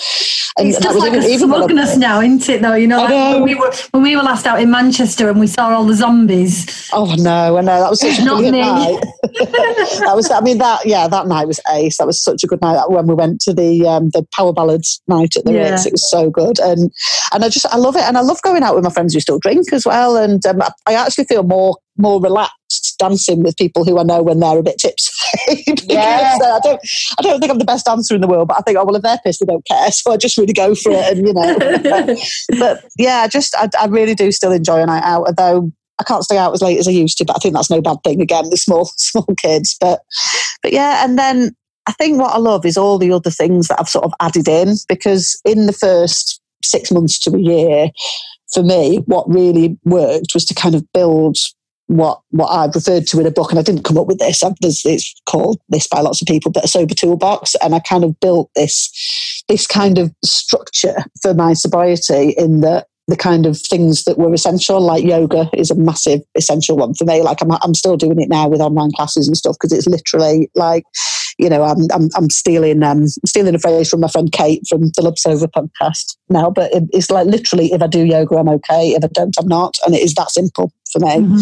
Speaker 1: And it's just like even, a smugness now, isn't it? Though you know, like know. When, we were, when we were last out in Manchester and we saw all the zombies.
Speaker 3: Oh no, I know that was such a <laughs> brilliant night. that was, I mean, that yeah, that night was ace. That was such a good night. When we went to the um, the power ballads night at the yeah. Ritz, it was so good, and and I just I love it, and I love going out with my friends who still drink as well, and um, I actually feel more more relaxed dancing with people who I know when they're a bit tipsy. <laughs> yeah. Uh, I don't I don't think I'm the best dancer in the world, but I think, oh well if they're pissed, they don't care. <laughs> So I just really go for it and you know. but, but yeah, just I, I, really do still enjoy a night out, although I can't stay out as late as I used to, but I think that's no bad thing again, the small <laughs> small kids. But but yeah, and then I think what I love is all the other things that I've sort of added in because in the first six months to a year, for me, what really worked was to kind of build what what I referred to in a book, and I didn't come up with this. it's called this by lots of people, but a sober toolbox, and I kind of built this this kind of structure for my sobriety in that the kind of things that were essential, like yoga, is a massive essential one for me. Like I'm, I'm still doing it now with online classes and stuff because it's literally like, you know, I'm, I'm, I'm stealing, um, stealing a phrase from my friend Kate from the Love Sober podcast now. But it, it's like literally, if I do yoga, I'm okay. If I don't, I'm not, and it is that simple for me. Mm-hmm.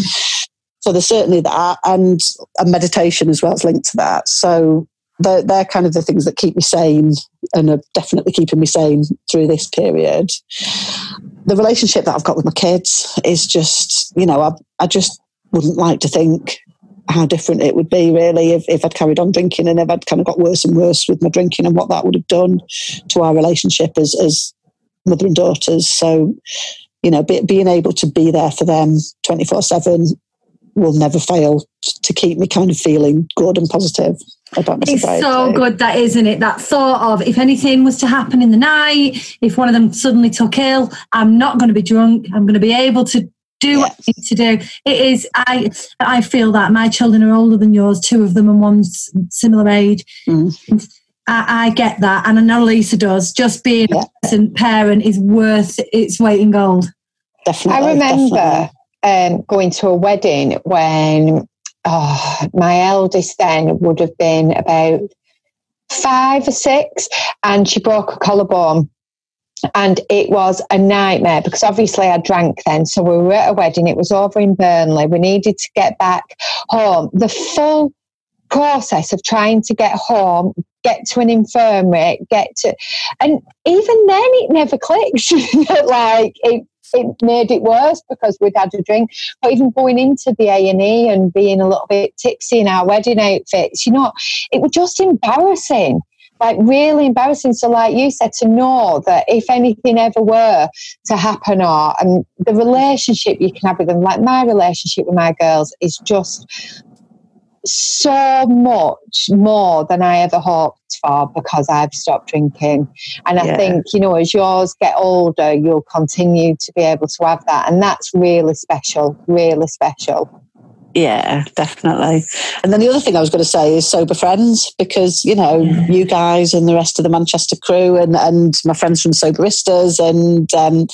Speaker 3: So there's certainly that, and a meditation as well is linked to that. So they're, they're kind of the things that keep me sane and are definitely keeping me sane through this period. The relationship that I've got with my kids is just, you know, I, I just wouldn't like to think how different it would be really if, if I'd carried on drinking and if I'd kind of got worse and worse with my drinking and what that would have done to our relationship as, as mother and daughters. So, you know, be, being able to be there for them 24 7 will never fail to keep me kind of feeling good and positive
Speaker 1: It's so good that isn't it? That thought of if anything was to happen in the night, if one of them suddenly took ill, I'm not going to be drunk. I'm going to be able to do yes. what I need to do. It is. I I feel that my children are older than yours, two of them, and one's similar age. Mm. I, I, get that, and I know Lisa does. Just being yeah. a present parent is worth its weight in gold.
Speaker 2: Definitely. I remember. Definitely um, going to a wedding when oh, my eldest then would have been about five or six, and she broke a collarbone. and it was a nightmare because obviously I drank then. So we were at a wedding. It was over in Burnley. We needed to get back home. The full process of trying to get home, get to an infirmary, get to, and even then it never clicked. <laughs> like it, it made it worse because we'd had a drink. But even going into the A and E and being a little bit tipsy in our wedding outfits, you know, it was just embarrassing like really embarrassing. So, like you said, to know that if anything ever were to happen, or and the relationship you can have with them, like my relationship with my girls is just so much more than I ever hoped for because I've stopped drinking. And I yeah. think, you know, as yours get older, you'll continue to be able to have that. And that's really special, really special.
Speaker 3: Yeah, definitely. And then the other thing I was going to say is sober friends, because you know yeah. you guys and the rest of the Manchester crew, and and my friends from Soberistas, and um,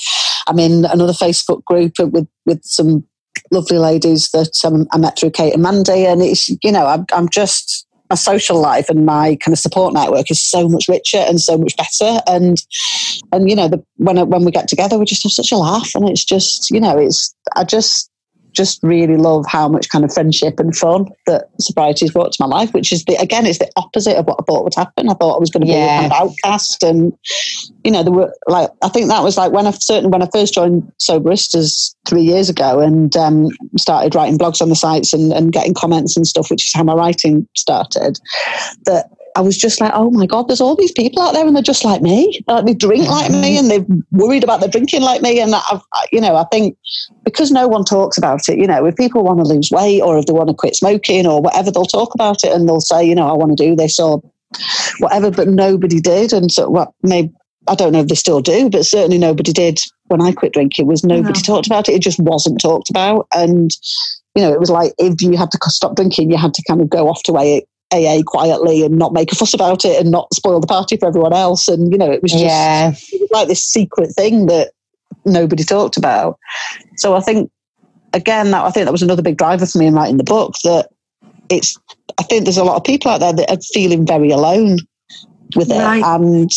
Speaker 3: I'm in another Facebook group with with some lovely ladies that um, I met through Kate and Mandy, and it's you know I'm, I'm just my social life and my kind of support network is so much richer and so much better. And and you know, the, when when we get together, we just have such a laugh, and it's just you know, it's I just just really love how much kind of friendship and fun that sobriety has brought to my life, which is the again, it's the opposite of what I thought would happen. I thought I was going to be yeah. a kind of outcast, and you know, there were like I think that was like when I certainly when I first joined Soberistas three years ago and um, started writing blogs on the sites and, and getting comments and stuff, which is how my writing started. That I was just like, oh my God, there's all these people out there and they're just like me. Like they drink like me mm-hmm. and they're worried about their drinking like me. And I've, you know, I think because no one talks about it, you know, if people want to lose weight or if they want to quit smoking or whatever, they'll talk about it and they'll say, you know, I want to do this or whatever, but nobody did. And so, well, maybe, I don't know if they still do, but certainly nobody did when I quit drinking was nobody no. talked about it. It just wasn't talked about. And, you know, it was like if you had to stop drinking, you had to kind of go off to AA AA quietly and not make a fuss about it and not spoil the party for everyone else. And, you know, it was just yeah. it was like this secret thing that nobody talked about. So I think, again, that I think that was another big driver for me in writing the book that it's, I think there's a lot of people out there that are feeling very alone with it. Right. And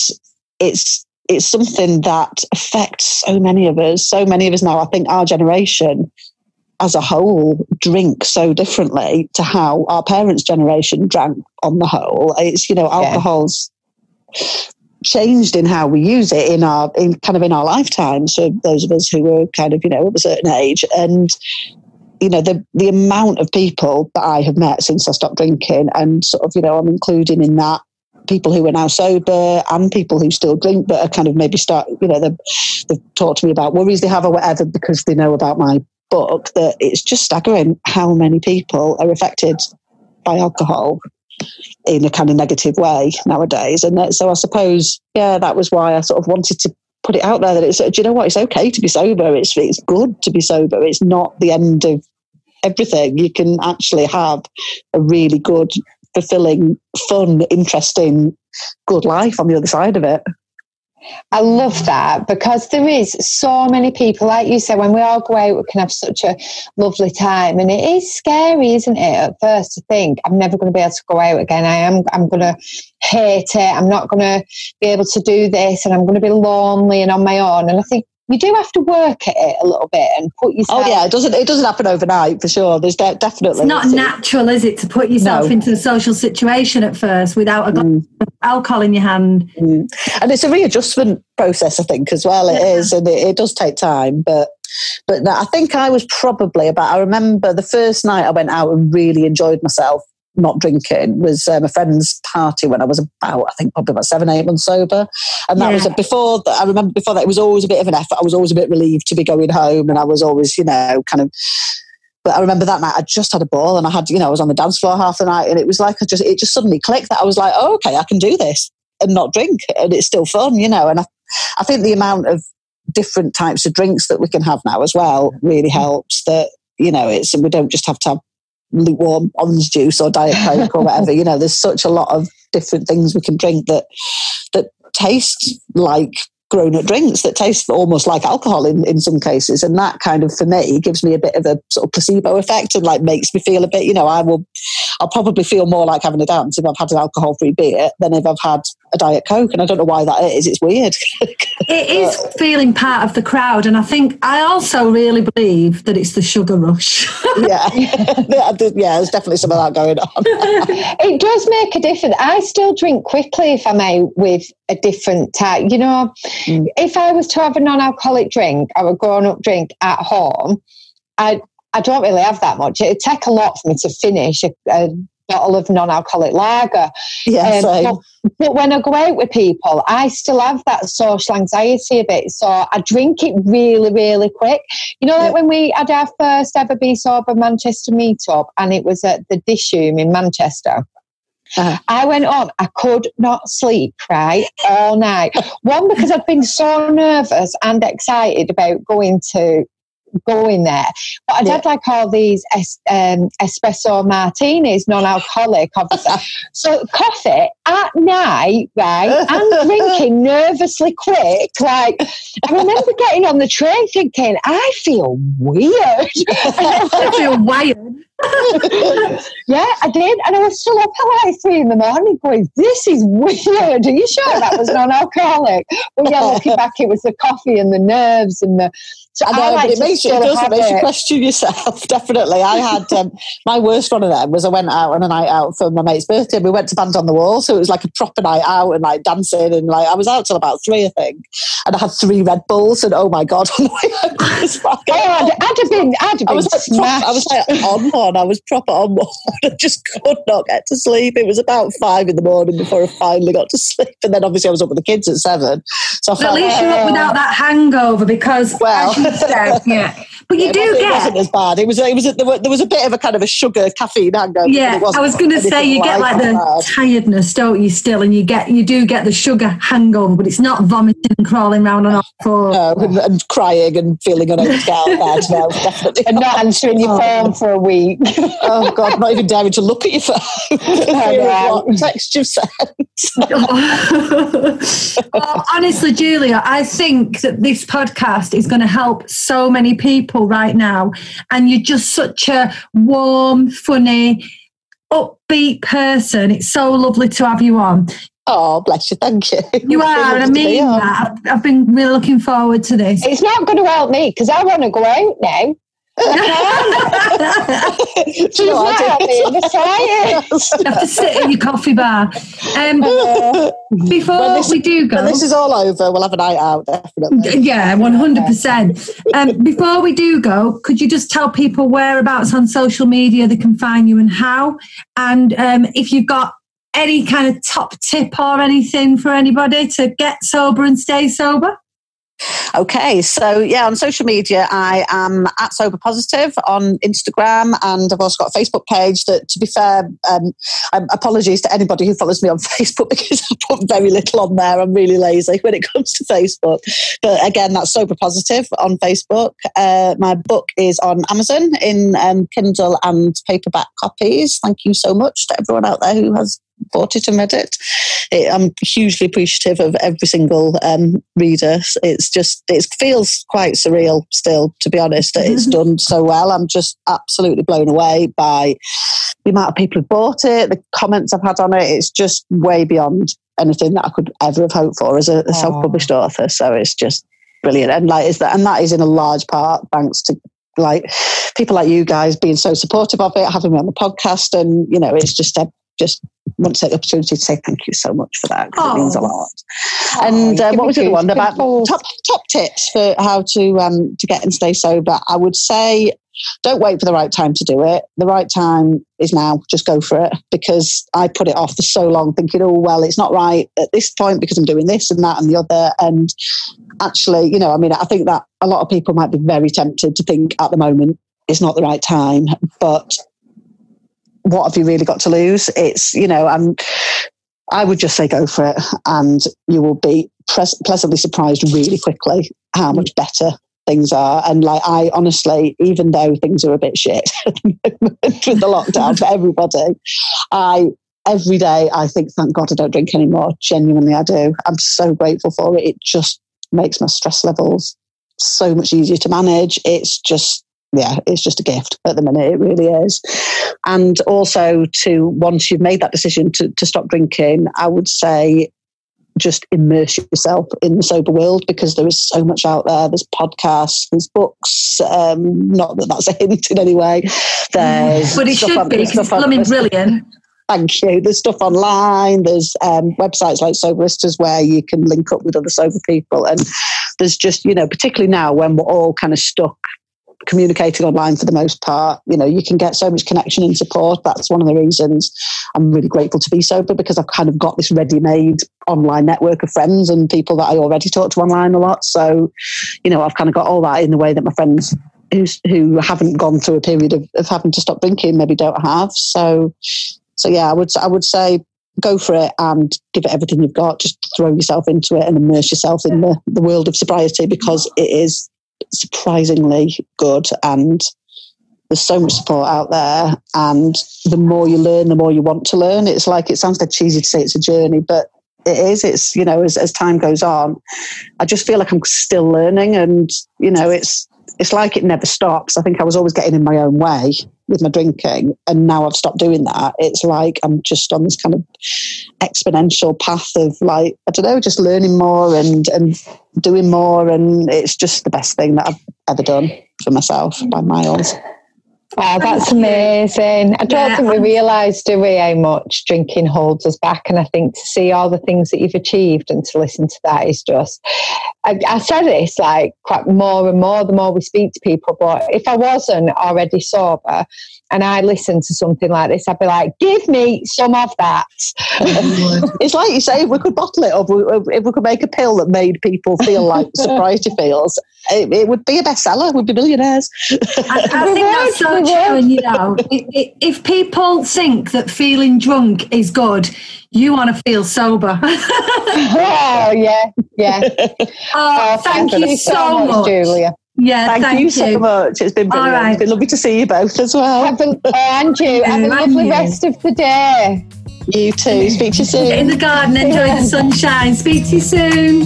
Speaker 3: it's, it's something that affects so many of us, so many of us now. I think our generation as a whole drink so differently to how our parents' generation drank on the whole. It's, you know, alcohol's yeah. changed in how we use it in our, in kind of in our lifetimes for those of us who were kind of, you know, of a certain age. And, you know, the, the amount of people that I have met since I stopped drinking and sort of, you know, I'm including in that people who are now sober and people who still drink but are kind of maybe start you know they've, they've talked to me about worries they have or whatever because they know about my book that it's just staggering how many people are affected by alcohol in a kind of negative way nowadays. And that, so I suppose, yeah, that was why I sort of wanted to put it out there that it's, do you know what? It's okay to be sober. It's, it's good to be sober. It's not the end of everything. You can actually have a really good, fulfilling, fun, interesting, good life on the other side of it.
Speaker 2: I love that because there is so many people, like you said, when we all go out, we can have such a lovely time. And it is scary, isn't it, at first to think, I'm never going to be able to go out again. I am, I'm going to hate it. I'm not going to be able to do this and I'm going to be lonely and on my own. And I think you do have to work at it a little bit and put yourself.
Speaker 3: Oh yeah, it doesn't. It doesn't happen overnight for sure. There's de- definitely.
Speaker 1: It's not natural, is it, to put yourself no. into a social situation at first without a mm. alcohol in your hand?
Speaker 3: Mm. And it's a readjustment process, I think, as well. It yeah. is, and it, it does take time, but. But I think I was probably about. I remember the first night I went out and really enjoyed myself not drinking was um, a friend's party when I was about, I think, probably about seven, eight months sober. And that yeah. was a, before that. I remember before that, it was always a bit of an effort. I was always a bit relieved to be going home, and I was always, you know, kind of. But I remember that night I just had a ball, and I had, you know, I was on the dance floor half the night, and it was like I just, it just suddenly clicked that I was like, oh, okay, I can do this and not drink, and it's still fun, you know. And I, I think the amount of different types of drinks that we can have now as well really helps. That you know, it's we don't just have to have lukewarm orange juice or diet coke or whatever you know there's such a lot of different things we can drink that that taste like grown up drinks that taste almost like alcohol in, in some cases. And that kind of for me gives me a bit of a sort of placebo effect and like makes me feel a bit you know i will I'll probably feel more like having a dance if I've had an alcohol free beer than if I've had a Diet Coke. And I don't know why that is. It's weird.
Speaker 1: it is <laughs> feeling part of the crowd. And I think I also really believe that it's the sugar rush. <laughs>
Speaker 3: yeah. yeah, there's definitely some of that going on. <laughs>
Speaker 2: it does make a difference. I still drink quickly if I may with a different type. You know, mm. if I was to have a non alcoholic drink or a grown up drink at home, I I don't really have that much. It'd take a lot for me to finish a, a bottle of non-alcoholic lager.
Speaker 3: Yeah, um,
Speaker 2: but, but, when I go out with people, I still have that social anxiety a bit. So I drink it really, really quick. You know, like yeah. when we had our first ever Be Sober Manchester meetup, and it was at the Dishoom in Manchester. Uh-huh. I went on, I could not sleep, right, all night. One, because I'd been so nervous and excited about going to going there. But I'd yeah. had like all these es- um, espresso martinis, non-alcoholic, obviously. <laughs> so coffee at night, right, and <laughs> drinking nervously quick. Like I remember getting on the train thinking, I feel weird. <laughs>
Speaker 1: I <laughs> feel wired.
Speaker 2: yeah, I did. And I was still up at like three in the morning going, this is weird. Are you sure that was non alcoholic? Well, yeah, looking back, it was the coffee and the nerves and the
Speaker 3: so I know, like but it makes you, it does, it makes you question yourself. Definitely. I had um, my worst one of them was I went out on a night out for my mate's birthday. We went to Band on the Wall, so it was like a proper night out and like dancing and like I was out till about three, I think, and I had three Red Bulls and oh my god, <laughs> on the way
Speaker 2: I was like, oh, I'd, I'd have been, I'd have been I was like,
Speaker 3: proper, I was like on one. I was proper on one. <laughs> I just could not get to sleep. It was about five in the morning before I finally got to sleep, and then obviously I was up with the kids at seven. So I
Speaker 1: well, at least you're up without that hangover because well. <laughs> yeah. But you yeah, do get.
Speaker 3: It wasn't as bad. It was. It was. There was, there was a bit of a kind of a sugar caffeine hangover.
Speaker 1: Yeah, I was going to say you get like the bad. tiredness, don't you? Still, and you get you do get the sugar hangover, but it's not vomiting and crawling around on all fours.
Speaker 3: No, and, and, crying and feeling unable to get out bed. No, definitely.
Speaker 2: And not answering your oh. phone for a week.
Speaker 3: oh God, not even <laughs> daring to look at your phone. <laughs> what text you've sent. <laughs>
Speaker 1: well, honestly, Julia, I think that this podcast is going to help so many people right now. And you're just such a warm, funny, upbeat person. It's so lovely to have you on.
Speaker 3: Oh, bless you. Thank you. <laughs>
Speaker 1: You are, and I mean that. I've, I've, been really looking forward to this.
Speaker 2: It's not going to help me because I want to go out now. She's not helping the <laughs> science.
Speaker 1: Have to sit in your coffee bar. Um, before this, we do go,
Speaker 3: this is all over, we'll have a night out, definitely.
Speaker 1: Yeah, one hundred percent. Um, before we do go, could you just tell people whereabouts on social media they can find you and how, and um, if you've got any kind of top tip or anything for anybody to get sober and stay sober?
Speaker 3: Okay, so yeah, on social media, I am at Sober Positive on Instagram, and I've also got a Facebook page. That, to be fair, um, um, apologies to anybody who follows me on <laughs> Facebook because I put very little on there. I'm really lazy when it comes to Facebook. But again, that's Sober Positive on Facebook. Uh, my book is on Amazon in um, Kindle and paperback copies. Thank you so much to everyone out there who has bought it and read it. it I'm hugely appreciative of every single um, reader. It's just, it feels quite surreal still, to be honest. Mm-hmm. It's <laughs> done so well. I'm just absolutely blown away by the amount of people who bought it, the comments I've had on it. It's just way beyond anything that I could ever have hoped for as a, a self-published author. So it's just brilliant. And like, is that, and that is in a large part thanks to like people like you guys being so supportive of it, having me on the podcast, and you know, it's just a just want to take the opportunity to say thank you so much for that because it means a lot. Oh, and uh, what was the other one about top top tips for how to um, to get and stay sober? I would say don't wait for the right time to do it. The right time is now. Just go for it because I put it off for so long, thinking, oh well, it's not right at this point because I'm doing this and that and the other. And actually, you know, I mean, I think that a lot of people might be very tempted to think at the moment it's not the right time, but what have you really got to lose? It's, you know, and I would just say go for it and you will be pres- pleasantly surprised really quickly how much mm. better things are. And like, I honestly, even though things are a bit shit <laughs> with the lockdown for everybody, I, every day I think, thank God I don't drink anymore. Genuinely, I do. I'm so grateful for it. It just makes my stress levels so much easier to manage. It's just yeah, it's just a gift at the minute. It really is. And also, to once you've made that decision to, to stop drinking, I would say just immerse yourself in the sober world because there is so much out there. There's podcasts, there's books. Um, not that that's a hint in any way. There's
Speaker 1: but it should on, be because it's blooming brilliant.
Speaker 3: Thank you. There's stuff online. There's um, websites like Soberistas where you can link up with other sober people, and there's just you know, particularly now when we're all kind of stuck communicating online for the most part. You know, you can get so much connection and support. That's one of the reasons I'm really grateful to be sober because I've kind of got this ready-made online network of friends and people that I already talk to online a lot. So, you know, I've kind of got all that in the way that my friends who's, who haven't gone through a period of, of having to stop drinking maybe don't have. So, so yeah, I would I would say go for it and give it everything you've got. Just throw yourself into it and immerse yourself in the, the world of sobriety because it is surprisingly good and there's so much support out there and the more you learn the more you want to learn. It's like it sounds like cheesy to say it's a journey but it is. It's you know as, as time goes on i just feel like i'm still learning and you know it's it's like it never stops. I think i was always getting in my own way with my drinking and now I've stopped doing that, it's like I'm just on this kind of exponential path of like, I don't know, just learning more and, and doing more. And it's just the best thing that I've ever done for myself by miles.
Speaker 2: Oh, <laughs> that's amazing. I don't yeah. think we realise, do we, how much drinking holds us back. And I think to see all the things that you've achieved and to listen to that is just, I, I say this like quite more and more the more we speak to people. But if I wasn't already sober, and I listened to something like this, I'd be like, give me some of that. <laughs>
Speaker 3: it's like you say, if we could bottle it up, if we could make a pill that made people feel like <laughs> sobriety feels, it, it, would be a bestseller. We'd be millionaires.
Speaker 1: I, I <laughs> think that's so true. And, you know, if, if people think that feeling drunk is good, you want to feel sober.
Speaker 2: oh, yeah, yeah.
Speaker 1: Oh, oh thank you so much,
Speaker 2: Julia.
Speaker 1: Yeah,
Speaker 3: thank, thank you, you, so much. It's been brilliant. Right. It's been lovely to see you both as well.
Speaker 2: Have a, uh, and you. Have a lovely rest of the day.
Speaker 3: You too. Speak to you soon.
Speaker 1: Get in the garden, enjoy the sunshine. Speak to you soon.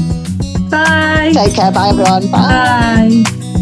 Speaker 1: Bye.
Speaker 3: Take care. Bye, everyone. Bye.
Speaker 1: Bye.